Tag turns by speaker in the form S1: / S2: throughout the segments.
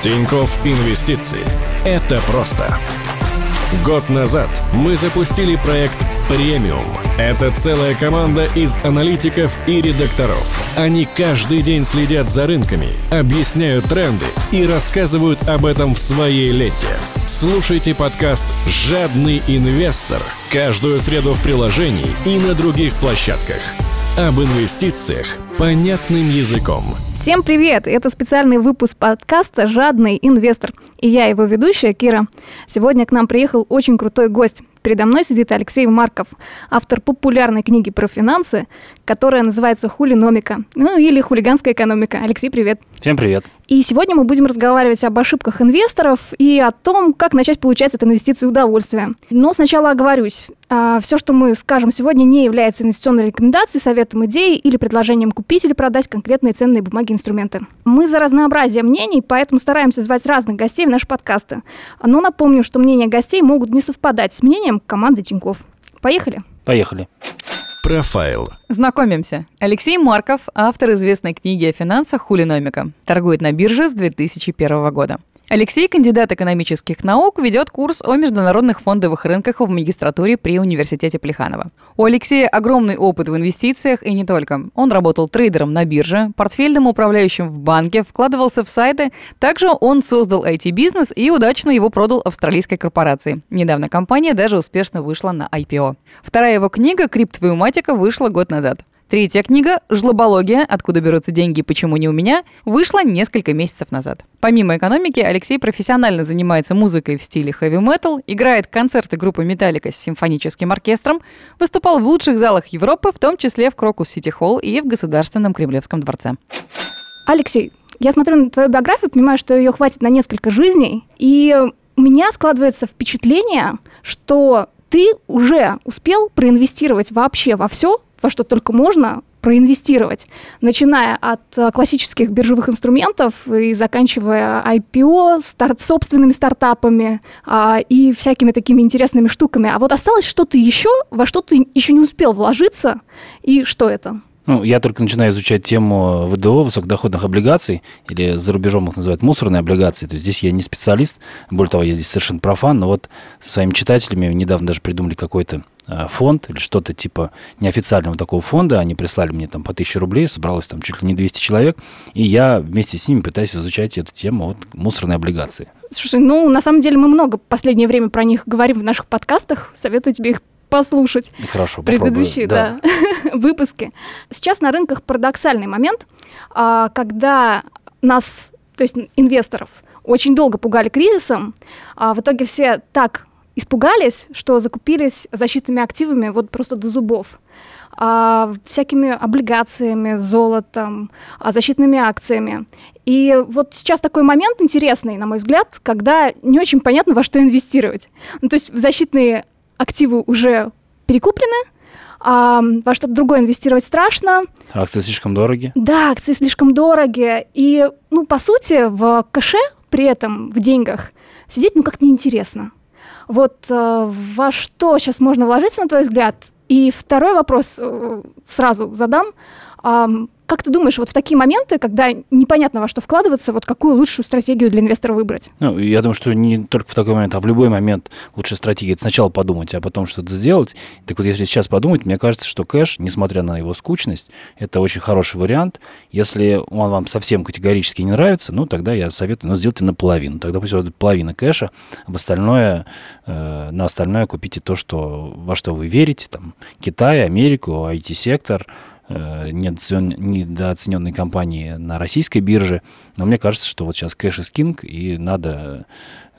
S1: Тиньков Инвестиции. Это просто. Год назад мы запустили проект «Премиум». Это целая команда из аналитиков и редакторов. Они каждый день следят за рынками, объясняют тренды и рассказывают об этом в своей ленте. Слушайте подкаст «Жадный инвестор» каждую среду в приложении и на других площадках. Об инвестициях понятным языком.
S2: Всем привет! Это специальный выпуск подкаста «Жадный инвестор». И я его ведущая Кира. Сегодня к нам приехал очень крутой гость. Передо мной сидит Алексей Марков, автор популярной книги про финансы, которая называется «Хулиномика», ну или «Хулиганская экономика». Алексей, привет!
S3: Всем привет!
S2: И сегодня мы будем разговаривать об ошибках инвесторов и о том, как начать получать от инвестиций удовольствие. Но сначала оговорюсь. А, Все, что мы скажем сегодня, не является инвестиционной рекомендацией, советом идеи или предложением купить или продать конкретные ценные бумаги и инструменты. Мы за разнообразие мнений, поэтому стараемся звать разных гостей в наши подкасты. Но напомню, что мнения гостей могут не совпадать с мнением команды Тиньков. Поехали?
S3: Поехали.
S1: Профайл.
S4: Знакомимся. Алексей Марков, автор известной книги о финансах «Хулиномика». Торгует на бирже с 2001 года. Алексей, кандидат экономических наук, ведет курс о международных фондовых рынках в магистратуре при университете Плеханова. У Алексея огромный опыт в инвестициях и не только. Он работал трейдером на бирже, портфельным управляющим в банке, вкладывался в сайты. Также он создал IT-бизнес и удачно его продал австралийской корпорации. Недавно компания даже успешно вышла на IPO. Вторая его книга «Криптовиуматика» вышла год назад. Третья книга «Жлобология. Откуда берутся деньги и почему не у меня» вышла несколько месяцев назад. Помимо экономики, Алексей профессионально занимается музыкой в стиле хэви-метал, играет концерты группы «Металлика» с симфоническим оркестром, выступал в лучших залах Европы, в том числе в Крокус Сити Холл и в Государственном Кремлевском дворце.
S2: Алексей, я смотрю на твою биографию, понимаю, что ее хватит на несколько жизней, и у меня складывается впечатление, что ты уже успел проинвестировать вообще во все, во что только можно проинвестировать, начиная от э, классических биржевых инструментов и заканчивая IPO, старт, собственными стартапами а, и всякими такими интересными штуками. А вот осталось что-то еще, во что ты еще не успел вложиться, и что это?
S3: Ну, я только начинаю изучать тему ВДО, высокодоходных облигаций, или за рубежом их называют мусорные облигации. То есть здесь я не специалист, более того, я здесь совершенно профан, но вот со своими читателями недавно даже придумали какой-то э, фонд или что-то типа неофициального такого фонда. Они прислали мне там по 1000 рублей, собралось там чуть ли не 200 человек, и я вместе с ними пытаюсь изучать эту тему, вот мусорные облигации.
S2: Слушай, ну, на самом деле мы много в последнее время про них говорим в наших подкастах. Советую тебе их послушать.
S3: Хорошо,
S2: предыдущие
S3: попробую.
S2: да. выпуски. Сейчас на рынках парадоксальный момент, а, когда нас, то есть инвесторов, очень долго пугали кризисом, а в итоге все так испугались, что закупились защитными активами вот просто до зубов. А, всякими облигациями, золотом, а, защитными акциями. И вот сейчас такой момент интересный, на мой взгляд, когда не очень понятно, во что инвестировать. Ну, то есть защитные активы уже перекуплены, а во что-то другое инвестировать страшно.
S3: Акции слишком дороги?
S2: Да, акции слишком дороги. И, ну, по сути, в кэше при этом, в деньгах, сидеть, ну, как-то неинтересно. Вот э, во что сейчас можно вложиться, на твой взгляд? И второй вопрос э, сразу задам. Как ты думаешь, вот в такие моменты, когда непонятно во что вкладываться, вот какую лучшую стратегию для инвестора выбрать?
S3: Ну, я думаю, что не только в такой момент, а в любой момент лучшая стратегия – это сначала подумать, а потом что-то сделать. Так вот, если сейчас подумать, мне кажется, что кэш, несмотря на его скучность, это очень хороший вариант. Если он вам совсем категорически не нравится, ну, тогда я советую, ну, сделайте наполовину. Тогда будет половина кэша, в остальное, э, на остальное купите то, что, во что вы верите, там, Китай, Америку, IT-сектор – недооцененной компании на российской бирже. Но мне кажется, что вот сейчас кэш is king, и надо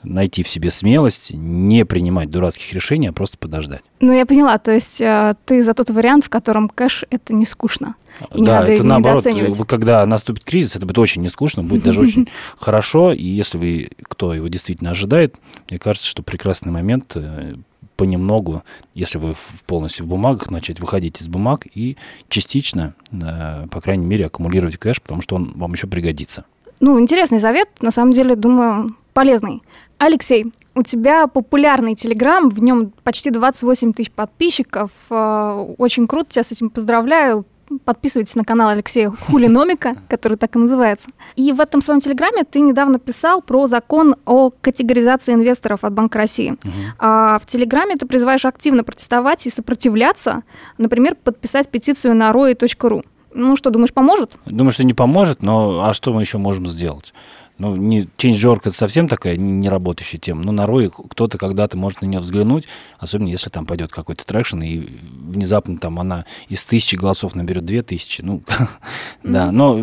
S3: найти в себе смелость, не принимать дурацких решений, а просто подождать.
S2: Ну, я поняла. То есть э, ты за тот вариант, в котором кэш – это не скучно.
S3: И да, не надо это наоборот. Когда наступит кризис, это будет очень не скучно, будет даже очень хорошо. И если вы, кто его действительно ожидает, мне кажется, что прекрасный момент э, понемногу, если вы полностью в бумагах, начать выходить из бумаг и частично, э, по крайней мере, аккумулировать кэш, потому что он вам еще пригодится.
S2: Ну, интересный совет, на самом деле, думаю, полезный. Алексей, у тебя популярный Телеграм, в нем почти 28 тысяч подписчиков. Э, очень круто, тебя с этим поздравляю. Подписывайтесь на канал Алексея Хулиномика, который так и называется. И в этом своем телеграме ты недавно писал про закон о категоризации инвесторов от Банка России. Угу. А в телеграме ты призываешь активно протестовать и сопротивляться, например, подписать петицию на roi.ru. Ну что, думаешь, поможет?
S3: Думаю, что не поможет, но а что мы еще можем сделать? Ну, не, Change.org это совсем такая не работающая тема. Но на ROI кто-то когда-то может на нее взглянуть, особенно если там пойдет какой-то traction, и внезапно там она из тысячи голосов наберет две тысячи. Ну, да, но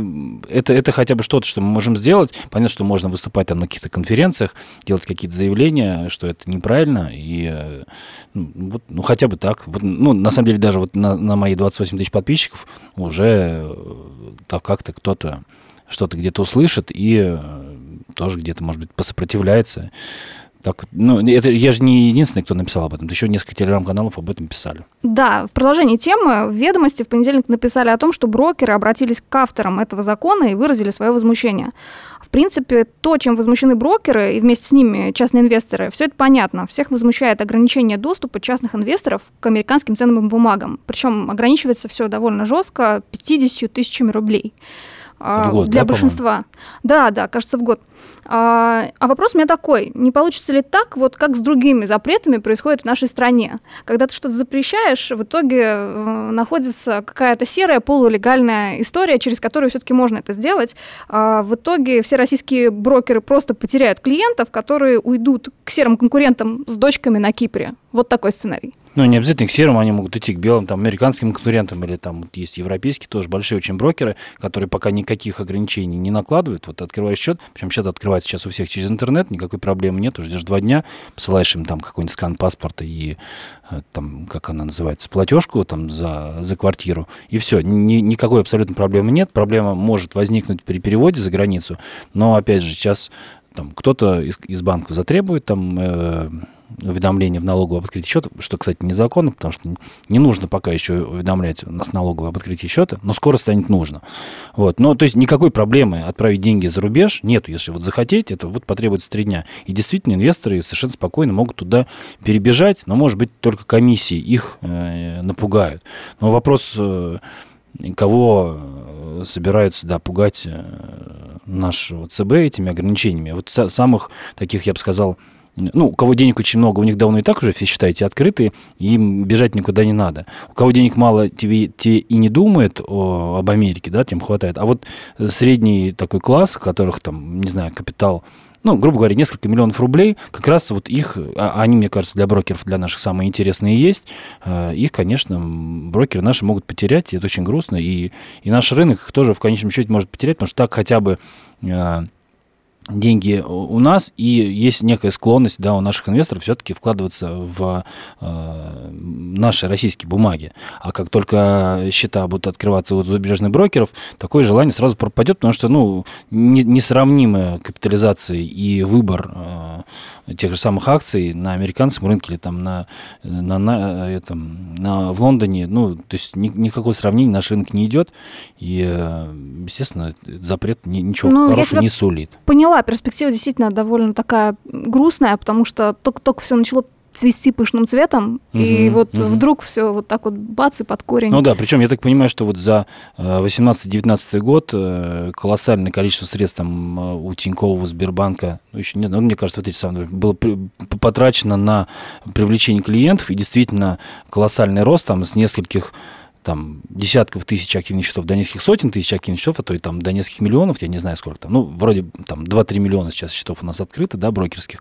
S3: это, это хотя бы что-то, что мы можем сделать. Понятно, что можно выступать там на каких-то конференциях, делать какие-то заявления, что это неправильно, и э, ну, вот, ну хотя бы так. Вот, ну, на самом деле, даже вот на, на мои 28 тысяч подписчиков уже э, так как-то кто-то что-то где-то услышит и э, тоже где-то, может быть, посопротивляется. Так, ну, это я же не единственный, кто написал об этом. Еще несколько телеграм-каналов об этом писали.
S2: Да, в продолжении темы в «Ведомости» в понедельник написали о том, что брокеры обратились к авторам этого закона и выразили свое возмущение. В принципе, то, чем возмущены брокеры и вместе с ними частные инвесторы, все это понятно. Всех возмущает ограничение доступа частных инвесторов к американским ценным бумагам. Причем ограничивается все довольно жестко 50 тысячами рублей.
S3: А, в год,
S2: для
S3: да,
S2: большинства. Да, да, кажется, в год. А, а вопрос у меня такой, не получится ли так, вот как с другими запретами происходит в нашей стране? Когда ты что-то запрещаешь, в итоге э, находится какая-то серая полулегальная история, через которую все-таки можно это сделать. А в итоге все российские брокеры просто потеряют клиентов, которые уйдут к серым конкурентам с дочками на Кипре. Вот такой сценарий.
S3: Ну, не обязательно к серым, они могут идти к белым, там, американским конкурентам, или там вот есть европейские тоже большие очень брокеры, которые пока никаких ограничений не накладывают. Вот открываешь счет, причем счет открывается сейчас у всех через интернет, никакой проблемы нет, ждешь два дня, посылаешь им там какой-нибудь скан паспорта и э, там, как она называется, платежку там за, за квартиру, и все, ни, никакой абсолютно проблемы нет. Проблема может возникнуть при переводе за границу, но, опять же, сейчас там кто-то из, из банков затребует там э, уведомление в налоговую об открытии счета, что, кстати, незаконно, потому что не нужно пока еще уведомлять нас налоговую об открытии счета, но скоро станет нужно. Вот. Но, то есть никакой проблемы отправить деньги за рубеж нету, если вот захотеть, это вот потребуется три дня. И действительно инвесторы совершенно спокойно могут туда перебежать, но, может быть, только комиссии их э, напугают. Но вопрос... Э, кого э, собираются да, пугать э, наш ЦБ этими ограничениями. Вот самых таких, я бы сказал, ну, у кого денег очень много, у них давно и так уже все, считайте, открытые, им бежать никуда не надо. У кого денег мало, тебе, тебе и не думает о, об Америке, да, тем хватает. А вот средний такой класс, у которых там, не знаю, капитал ну, грубо говоря, несколько миллионов рублей, как раз вот их, а, они, мне кажется, для брокеров, для наших самые интересные есть, а, их, конечно, брокеры наши могут потерять, и это очень грустно, и, и наш рынок тоже в конечном счете может потерять, потому что так хотя бы а, деньги у нас, и есть некая склонность да, у наших инвесторов все-таки вкладываться в э, наши российские бумаги. А как только счета будут открываться у зарубежных брокеров, такое желание сразу пропадет, потому что ну, не, несравнимая капитализация и выбор э, тех же самых акций на американском рынке или там на, на, на, этом, на, в Лондоне, ну, то есть ни, никакого сравнения наш рынок не идет, и, э, естественно, запрет ни, ничего ну, хорошего не сулит.
S2: Поняла поняла, перспектива действительно довольно такая грустная, потому что только-только все начало цвести пышным цветом, угу, и вот угу. вдруг все вот так вот бац и под корень.
S3: Ну да, причем я так понимаю, что вот за 18-19 год э, колоссальное количество средств там э, у Тинькова, Сбербанка, ну еще не знаю, мне кажется, эти самые, было потрачено на привлечение клиентов, и действительно колоссальный рост там с нескольких там десятков тысяч активных счетов до нескольких сотен тысяч активных счетов, а то и там до нескольких миллионов, я не знаю сколько там, ну, вроде там 2-3 миллиона сейчас счетов у нас открыто, да, брокерских.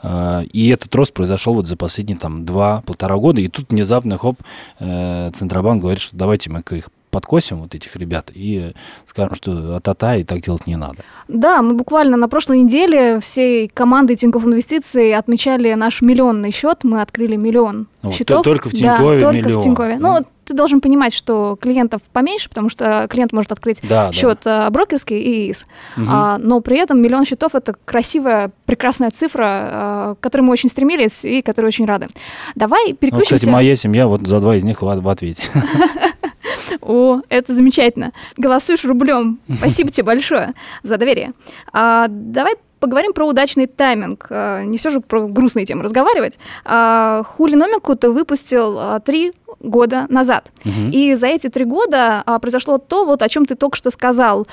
S3: А, и этот рост произошел вот за последние там 2-1,5 года, и тут внезапно, хоп, э, Центробанк говорит, что давайте мы их подкосим вот этих ребят и скажем, что а-та-та, и так делать не надо.
S2: Да, мы буквально на прошлой неделе всей командой Тинькофф Инвестиций отмечали наш миллионный счет. Мы открыли миллион вот, счетов.
S3: Только в Тинькове
S2: да, только
S3: миллион.
S2: в Тинькове. Ну, ты должен понимать, что клиентов поменьше, потому что клиент может открыть да, счет да. Э, брокерский и ИИС. Угу. А, но при этом миллион счетов это красивая, прекрасная цифра, а, к которой мы очень стремились и которой очень рады. Давай переключимся. Ну,
S3: кстати, моя семья вот за два из них в, в ответе.
S2: О, это замечательно. Голосуешь рублем. Спасибо тебе большое за доверие. А, давай поговорим про удачный тайминг. А, не все же про грустные темы разговаривать. А, Хулиномику ты выпустил а, три года назад. Угу. И за эти три года произошло то, вот о чем ты только что сказал.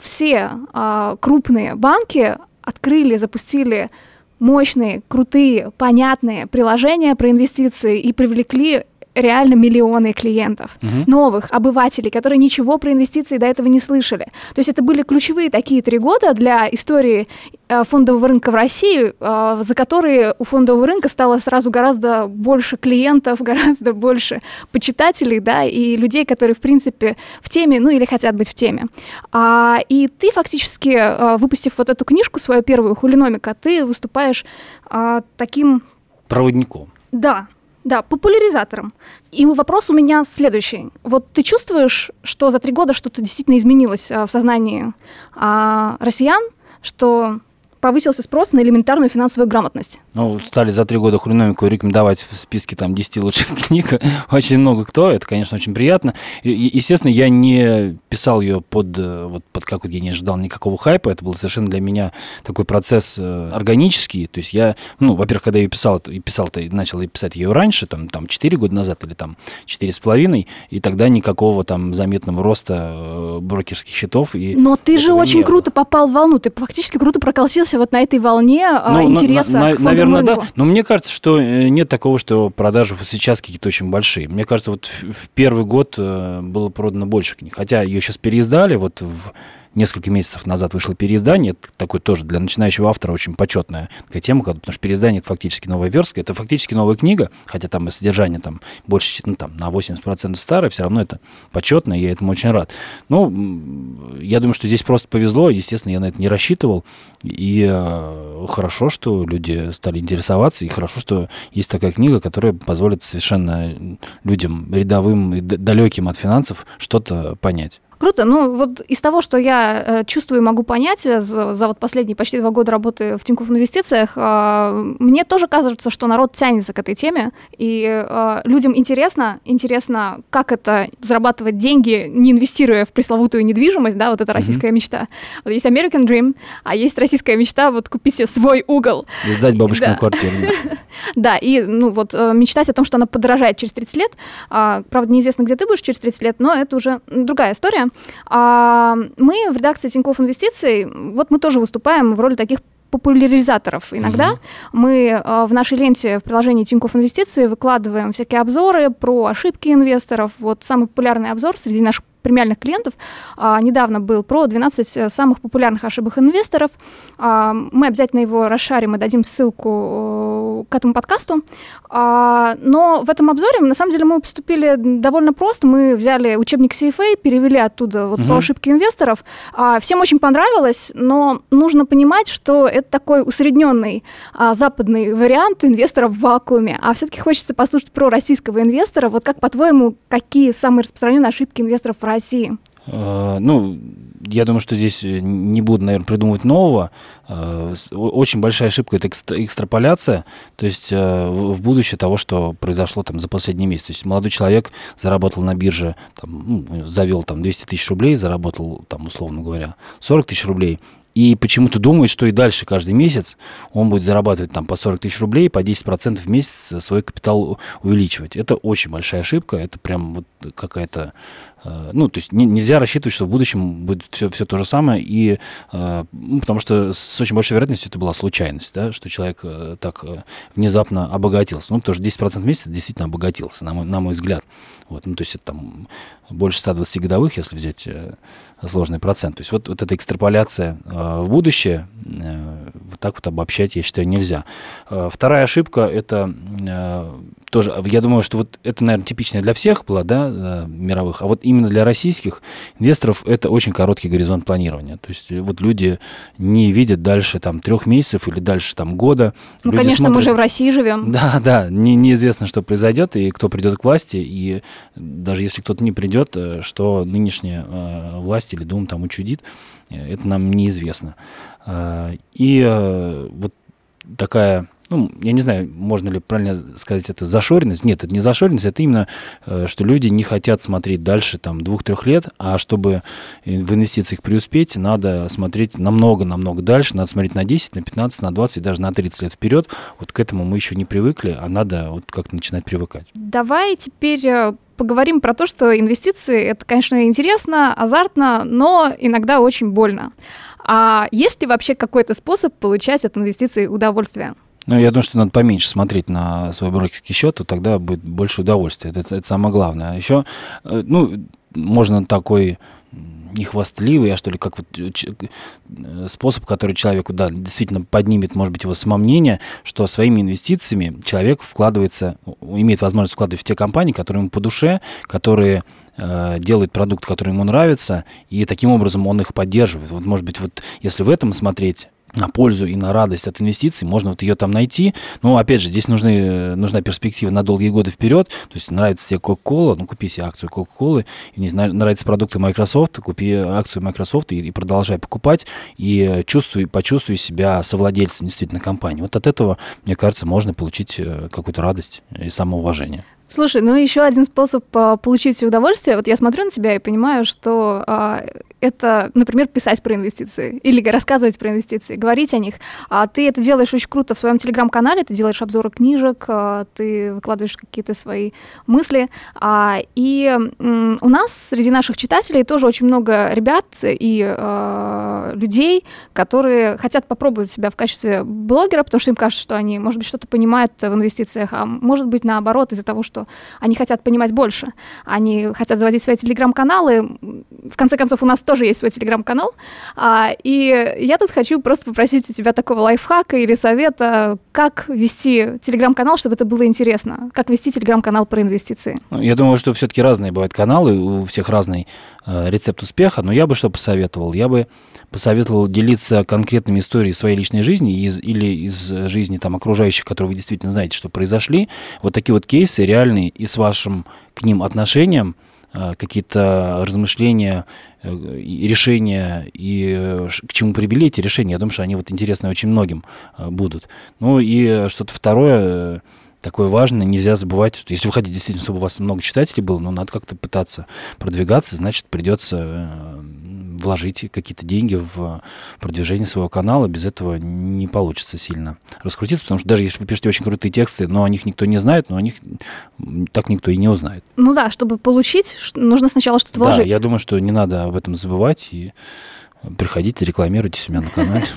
S2: Все крупные банки открыли, запустили мощные, крутые, понятные приложения про инвестиции и привлекли реально миллионы клиентов, угу. новых обывателей, которые ничего про инвестиции до этого не слышали. То есть это были ключевые такие три года для истории э, фондового рынка в России, э, за которые у фондового рынка стало сразу гораздо больше клиентов, гораздо больше почитателей, да, и людей, которые, в принципе, в теме, ну или хотят быть в теме. А, и ты фактически, э, выпустив вот эту книжку, свою первую, «Хулиномика», ты выступаешь а, таким...
S3: Проводником.
S2: Да, да, популяризатором. И вопрос у меня следующий. Вот ты чувствуешь, что за три года что-то действительно изменилось а, в сознании а, россиян, что повысился спрос на элементарную финансовую грамотность.
S3: Ну, стали за три года хрономику рекомендовать в списке там 10 лучших книг очень много кто, это, конечно, очень приятно. И, естественно, я не писал ее под, э, вот, под как я не ожидал никакого хайпа, это был совершенно для меня такой процесс э, органический, то есть я, ну, во-первых, когда я ее писал, и писал -то, начал писать ее раньше, там, там 4 года назад или там 4,5, и тогда никакого там заметного роста э, брокерских счетов. И
S2: Но ты же очень круто попал в волну, ты фактически круто проколсился находился вот на этой волне а, ну, интереса на, на, к
S3: Наверное,
S2: рынку.
S3: да. Но мне кажется, что э, нет такого, что продажи сейчас какие-то очень большие. Мне кажется, вот в, первый год э, было продано больше книг. Хотя ее сейчас переиздали вот в несколько месяцев назад вышло переиздание, это такое тоже для начинающего автора очень почетная такая тема, потому что переиздание это фактически новая верстка, это фактически новая книга, хотя там и содержание там больше, ну там на 80% старое, все равно это почетно, и я этому очень рад. Ну, я думаю, что здесь просто повезло, естественно, я на это не рассчитывал, и э, хорошо, что люди стали интересоваться, и хорошо, что есть такая книга, которая позволит совершенно людям рядовым и далеким от финансов что-то понять.
S2: Круто. Ну, вот из того, что я э, чувствую и могу понять э, за, за вот последние почти два года работы в Тинькофф Инвестициях, э, мне тоже кажется, что народ тянется к этой теме, и людям интересно, интересно, как это зарабатывать деньги, не инвестируя в пресловутую недвижимость, да, вот это российская mm-hmm. мечта. Вот есть American Dream, а есть российская мечта, вот купить себе свой угол.
S3: И сдать бабушкину квартиру.
S2: Да, и, ну, вот мечтать о том, что она подорожает через 30 лет, а, правда, неизвестно, где ты будешь через 30 лет, но это уже другая история. А мы в редакции Тинькофф Инвестиций, вот мы тоже выступаем в роли таких популяризаторов. Иногда угу. мы э, в нашей ленте в приложении Тинькофф Инвестиции выкладываем всякие обзоры про ошибки инвесторов. Вот самый популярный обзор среди наших премиальных клиентов а, недавно был про 12 э, самых популярных ошибок инвесторов. А, мы обязательно его расшарим и дадим ссылку к этому подкасту. А, но в этом обзоре, на самом деле, мы поступили довольно просто. Мы взяли учебник CFA, перевели оттуда вот угу. про ошибки инвесторов. А, всем очень понравилось, но нужно понимать, что это такой усредненный а, западный вариант инвестора в вакууме. А все-таки хочется послушать про российского инвестора. Вот как, по-твоему, какие самые распространенные ошибки инвесторов в России?
S3: Э, ну, я думаю, что здесь э, не буду, наверное, придумывать нового. Э, очень большая ошибка – это экстраполяция, то есть в будущее того, что произошло там за последний месяц. То есть молодой человек заработал на бирже, там, ну, завел там 200 тысяч рублей, заработал, там, условно говоря, 40 тысяч рублей, и почему-то думает, что и дальше каждый месяц он будет зарабатывать там по 40 тысяч рублей, по 10% в месяц свой капитал увеличивать. Это очень большая ошибка, это прям вот какая-то... Э, ну, то есть нельзя рассчитывать, что в будущем будет все, все то же самое, и, э, ну, потому что с очень большой вероятностью это была случайность, да, что человек э, так внезапно обогатился. Ну, потому что 10% в месяц действительно обогатился, на мой, на мой взгляд. Вот, ну, то есть это там больше 120 годовых, если взять сложный процент. То есть вот, вот эта экстраполяция в будущее, вот так вот обобщать, я считаю, нельзя. Вторая ошибка – это тоже, я думаю, что вот это, наверное, типичная для всех была, да, э, мировых, а вот именно для российских инвесторов это очень короткий горизонт планирования. То есть вот люди не видят дальше там трех месяцев или дальше там года.
S2: Ну,
S3: люди
S2: конечно, смотрят... мы же в России живем.
S3: Да, да, не, неизвестно, что произойдет и кто придет к власти, и даже если кто-то не придет, э, что нынешняя э, власть или Дума там учудит, это нам неизвестно. А, и вот такая ну, я не знаю, можно ли правильно сказать это зашоренность. Нет, это не зашоренность, это именно, э, что люди не хотят смотреть дальше там двух-трех лет, а чтобы в инвестициях преуспеть, надо смотреть намного-намного дальше, надо смотреть на 10, на 15, на 20 и даже на 30 лет вперед. Вот к этому мы еще не привыкли, а надо вот как-то начинать привыкать.
S2: Давай теперь э, поговорим про то, что инвестиции это, конечно, интересно, азартно, но иногда очень больно. А есть ли вообще какой-то способ получать от инвестиций удовольствие?
S3: Ну, я думаю, что надо поменьше смотреть на свой брокерский счет, то тогда будет больше удовольствия. Это, это самое главное. А еще, э, ну, можно такой не хвастливый, а что ли, как вот э, способ, который человеку, да, действительно поднимет, может быть, его самомнение, что своими инвестициями человек вкладывается, имеет возможность вкладывать в те компании, которые ему по душе, которые э, делают продукт, который ему нравится, и таким образом он их поддерживает. Вот, может быть, вот если в этом смотреть, на пользу и на радость от инвестиций, можно вот ее там найти. Но, опять же, здесь нужны, нужна перспектива на долгие годы вперед. То есть нравится тебе Coca-Cola, ну, купи себе акцию Coca-Cola. Не нравятся продукты Microsoft, купи акцию Microsoft и, и продолжай покупать. И чувствуй, почувствуй себя совладельцем действительно компании. Вот от этого, мне кажется, можно получить э, какую-то радость и самоуважение.
S2: Слушай, ну еще один способ а, получить удовольствие. Вот я смотрю на тебя и понимаю, что а, это, например, писать про инвестиции или рассказывать про инвестиции, говорить о них. А ты это делаешь очень круто в своем телеграм-канале, ты делаешь обзоры книжек, а, ты выкладываешь какие-то свои мысли. А, и м, у нас среди наших читателей тоже очень много ребят и а, людей, которые хотят попробовать себя в качестве блогера, потому что им кажется, что они, может быть, что-то понимают в инвестициях, а может быть, наоборот, из-за того, что они хотят понимать больше. Они хотят заводить свои телеграм-каналы. В конце концов, у нас тоже есть свой телеграм-канал. А, и я тут хочу просто попросить у тебя такого лайфхака или совета, как вести телеграм-канал, чтобы это было интересно. Как вести телеграм-канал про инвестиции.
S3: Ну, я думаю, что все-таки разные бывают каналы, у всех разный э, рецепт успеха, но я бы что посоветовал? Я бы посоветовал делиться конкретными историями своей личной жизни из, или из жизни там, окружающих, которые вы действительно знаете, что произошли. Вот такие вот кейсы реальные и с вашим к ним отношением, э, какие-то размышления, э, решения и э, к чему привели эти решения. Я думаю, что они вот интересны очень многим будут. Ну и что-то второе, такое важное, нельзя забывать, что если вы хотите действительно, чтобы у вас много читателей было, но надо как-то пытаться продвигаться, значит, придется вложить какие-то деньги в продвижение своего канала, без этого не получится сильно раскрутиться, потому что даже если вы пишете очень крутые тексты, но о них никто не знает, но о них так никто и не узнает.
S2: Ну да, чтобы получить, нужно сначала что-то вложить.
S3: Да, я думаю, что не надо об этом забывать и приходите, рекламируйте себя на канале.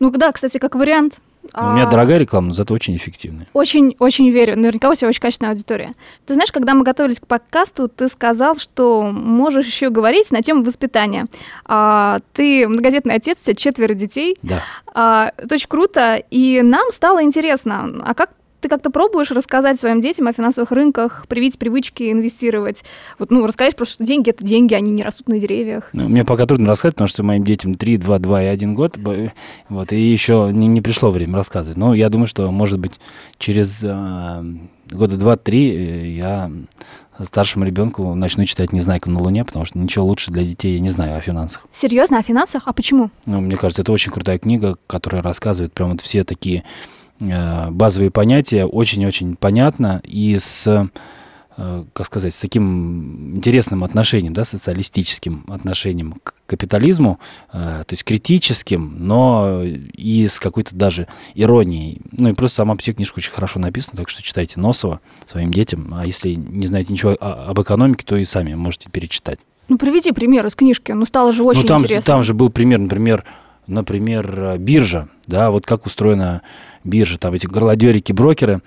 S2: Ну да, кстати, как вариант,
S3: у меня а, дорогая реклама, но зато очень эффективная.
S2: Очень, очень верю. Наверняка у тебя очень качественная аудитория. Ты знаешь, когда мы готовились к подкасту, ты сказал, что можешь еще говорить на тему воспитания. А, ты многодетный отец, у тебя четверо детей.
S3: Да.
S2: А, это очень круто. И нам стало интересно, а как ты как-то пробуешь рассказать своим детям о финансовых рынках, привить привычки инвестировать? Вот, ну, рассказать просто, что деньги — это деньги, они не растут на деревьях.
S3: Ну, мне пока трудно рассказать, потому что моим детям 3, 2, 2 и 1 год, вот, и еще не, не пришло время рассказывать. Но я думаю, что, может быть, через э, года 2-3 э, я старшему ребенку начну читать «Незнайку на Луне», потому что ничего лучше для детей я не знаю о финансах.
S2: Серьезно, о финансах? А почему?
S3: Ну, мне кажется, это очень крутая книга, которая рассказывает прям вот все такие базовые понятия очень-очень понятно и с э, как сказать, с таким интересным отношением, да, социалистическим отношением к капитализму, э, то есть критическим, но и с какой-то даже иронией. Ну и просто сама книжка очень хорошо написана, так что читайте Носова своим детям, а если не знаете ничего об экономике, то и сами можете перечитать.
S2: Ну, приведи пример из книжки, ну, стало же очень ну,
S3: там,
S2: интересно.
S3: Там же был пример, например, например, биржа, да, вот как устроена биржа, там эти горлодерики-брокеры,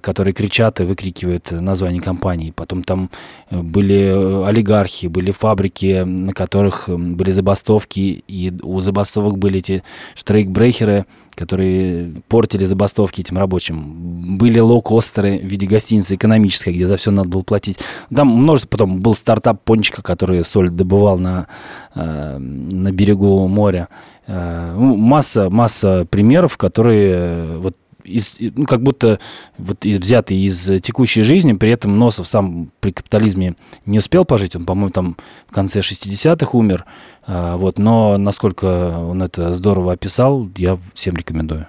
S3: которые кричат и выкрикивают название компании. Потом там э, были э, олигархи, были фабрики, на которых были забастовки, и у забастовок были эти штрейкбрехеры, которые портили забастовки этим рабочим. Были лоу-костеры в виде гостиницы экономической, где за все надо было платить. Там множество, потом был стартап Пончика, который соль добывал на, на берегу моря. Э, ну, масса, масса примеров, которые э, вот из, ну, как будто вот из, взяты из текущей жизни, при этом Носов сам при капитализме не успел пожить, он, по-моему, там в конце 60-х умер, а, вот, но насколько он это здорово описал, я всем рекомендую.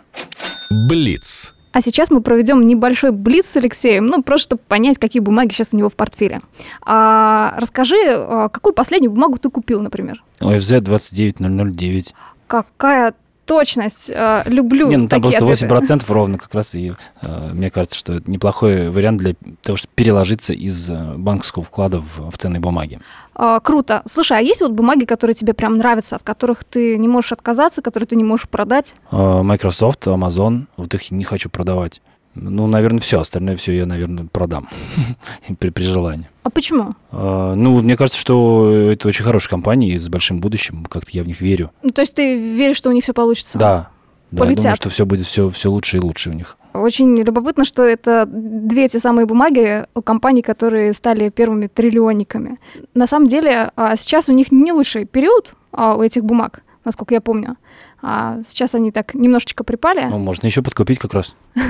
S1: Блиц.
S2: А сейчас мы проведем небольшой блиц с Алексеем, ну, просто чтобы понять, какие бумаги сейчас у него в портфеле. А, расскажи, а, какую последнюю бумагу ты купил, например?
S3: ОФЗ 29009.
S2: Какая точность. Э, люблю
S3: Не, ну там
S2: такие
S3: просто
S2: ответы.
S3: 8% ровно как раз, и э, мне кажется, что это неплохой вариант для того, чтобы переложиться из э, банковского вклада в, в ценные бумаги.
S2: А, круто. Слушай, а есть вот бумаги, которые тебе прям нравятся, от которых ты не можешь отказаться, которые ты не можешь продать?
S3: Э, Microsoft, Amazon, вот их не хочу продавать. Ну, наверное, все. Остальное все я, наверное, продам при, при желании.
S2: А почему?
S3: Э, Ну, мне кажется, что это очень хорошие компании с большим будущим. Как-то я в них верю.
S2: Ну, то есть ты веришь, что у них все получится?
S3: Да. Да, я думаю,
S2: Полетят.
S3: что все будет все, все лучше и лучше у них.
S2: Очень любопытно, что это две те самые бумаги у компаний, которые стали первыми триллионниками. На самом деле, а, сейчас у них не лучший период а, у этих бумаг, насколько я помню. А, Сейчас они так немножечко припали.
S3: Ну, можно еще подкупить как раз.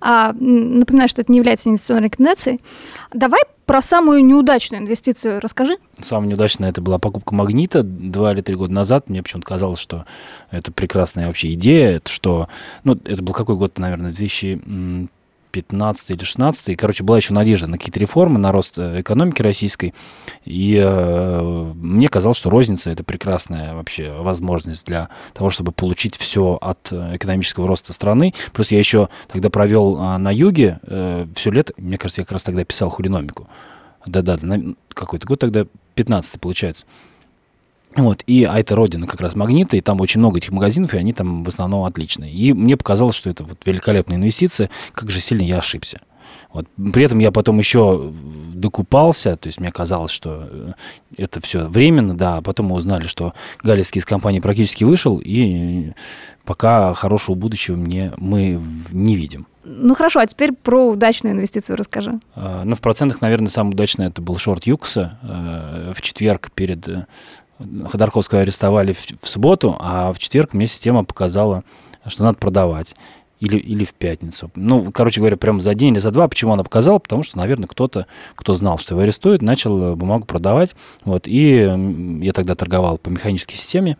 S2: А, напоминаю, что это не является инвестиционной рекомендацией. Давай про самую неудачную инвестицию расскажи.
S3: Самая неудачная это была покупка магнита два или три года назад. Мне почему-то казалось, что это прекрасная вообще идея. Это что, ну, это был какой год, наверное, 2015 или 16 Короче, была еще надежда на какие-то реформы, на рост э, экономики российской. И э, мне казалось, что розница это прекрасная вообще возможность для того, чтобы получить все от э, экономического роста страны. Плюс я еще тогда провел а, на юге э, все лето. Мне кажется, я как раз тогда писал хулиномику. Да-да, какой-то год тогда, 15 получается. Вот, и, а это родина как раз магнита, и там очень много этих магазинов, и они там в основном отличные. И мне показалось, что это вот великолепная инвестиция, как же сильно я ошибся. Вот. При этом я потом еще докупался, то есть мне казалось, что э, это все временно, да, а потом мы узнали, что Галицкий из компании практически вышел, и пока хорошего будущего мне мы не видим.
S2: Ну хорошо, а теперь про удачную инвестицию расскажи.
S3: А, Ну, в процентах, наверное, самый удачный это был шорт Юкса. Э, В четверг перед э, Ходорковского арестовали в, в субботу, а в четверг мне система показала, что надо продавать. Или, или в пятницу. Ну, короче говоря, прям за день или за два. Почему она показала? Потому что, наверное, кто-то, кто знал, что его арестуют, начал э, бумагу продавать. Вот, и я тогда торговал по механической системе.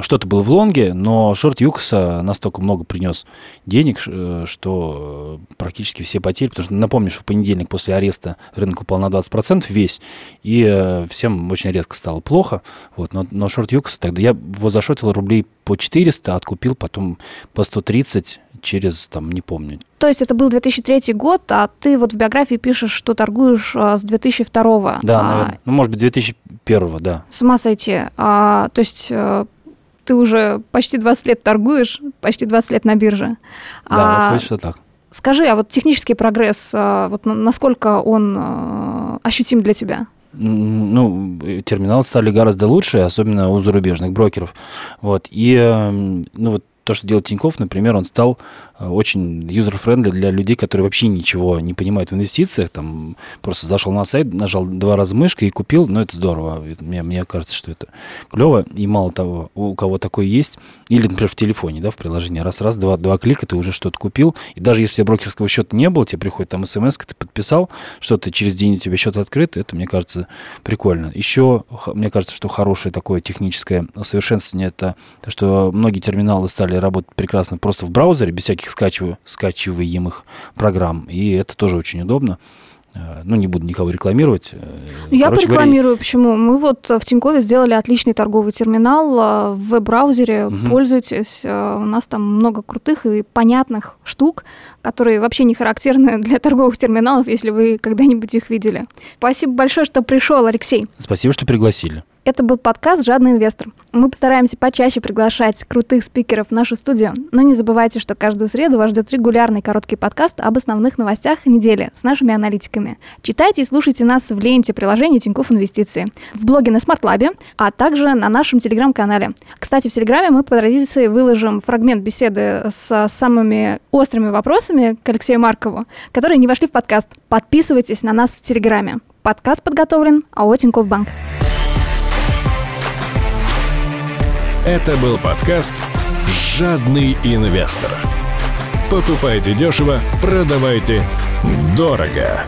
S3: Что-то было в лонге, но шорт Юкса настолько много принес денег, э, что э, практически все потери. Потому что напомню, что в понедельник после ареста рынок упал на 20% весь, и э, всем очень резко стало плохо. Вот, но, но шорт Юкса тогда я его зашотил рублей по 400, откупил потом по 130 через, там, не помню,
S2: То есть это был 2003 год, а ты вот в биографии пишешь, что торгуешь а, с 2002.
S3: Да,
S2: А,
S3: наверное. Ну, может быть, 2001, да.
S2: С ума сойти. А, то есть ты уже почти 20 лет торгуешь, почти 20 лет на бирже.
S3: Да,
S2: А,
S3: выходит, что так.
S2: Скажи, а вот технический прогресс, а, вот на- насколько он а, ощутим для тебя?
S3: Ну, э, терминалы стали гораздо лучше, особенно у зарубежных брокеров. Вот. И, эм, ну, вот то, что делает Тинькофф, например, он стал очень user-friendly для людей, которые вообще ничего не понимают в инвестициях. Там просто зашел на сайт, нажал два раза мышкой и купил. Ну, это здорово. Мне, мне кажется, что это клево. И мало того, у кого такое есть, или, например, в телефоне, да, в приложении, раз-раз, два, два клика, ты уже что-то купил. И даже если у тебя брокерского счета не было, тебе приходит там смс, ты подписал, что-то через день у тебя счет открыт, это, мне кажется, прикольно. Еще, мне кажется, что хорошее такое техническое усовершенствование, это то, что многие терминалы стали работать прекрасно просто в браузере, без всяких скачиваю, скачиваемых программ, и это тоже очень удобно. Э, Ну, не буду никого рекламировать. Э,
S2: Ну, Я
S3: короче говоря,
S2: порекламирую, почему. Мы вот в Тинькове сделали отличный торговый терминал э, в веб-браузере.
S3: Мгм.
S2: Пользуйтесь. У нас там много крутых и понятных штук, которые вообще не характерны для торговых терминалов, если вы когда-нибудь их видели. Спасибо большое, что пришел, Алексей.
S3: Спасибо, что пригласили.
S2: Это был подкаст «Жадный инвестор». Мы постараемся почаще приглашать крутых спикеров в нашу студию, но не забывайте, что каждую среду вас ждет регулярный короткий подкаст об основных новостях недели с нашими аналитиками. Читайте и слушайте нас в ленте приложения Тинькофф Инвестиции, в блоге на Смартлабе, а также на нашем телеграм-канале. Кстати, в телеграме мы по традиции выложим фрагмент беседы с самыми острыми вопросами к Алексею Маркову, которые не вошли в подкаст. Подписывайтесь на нас в телеграме. Подкаст подготовлен АО Тинькофф Банк.
S1: Это был подкаст «Жадный инвестор». Покупайте дешево, продавайте дорого.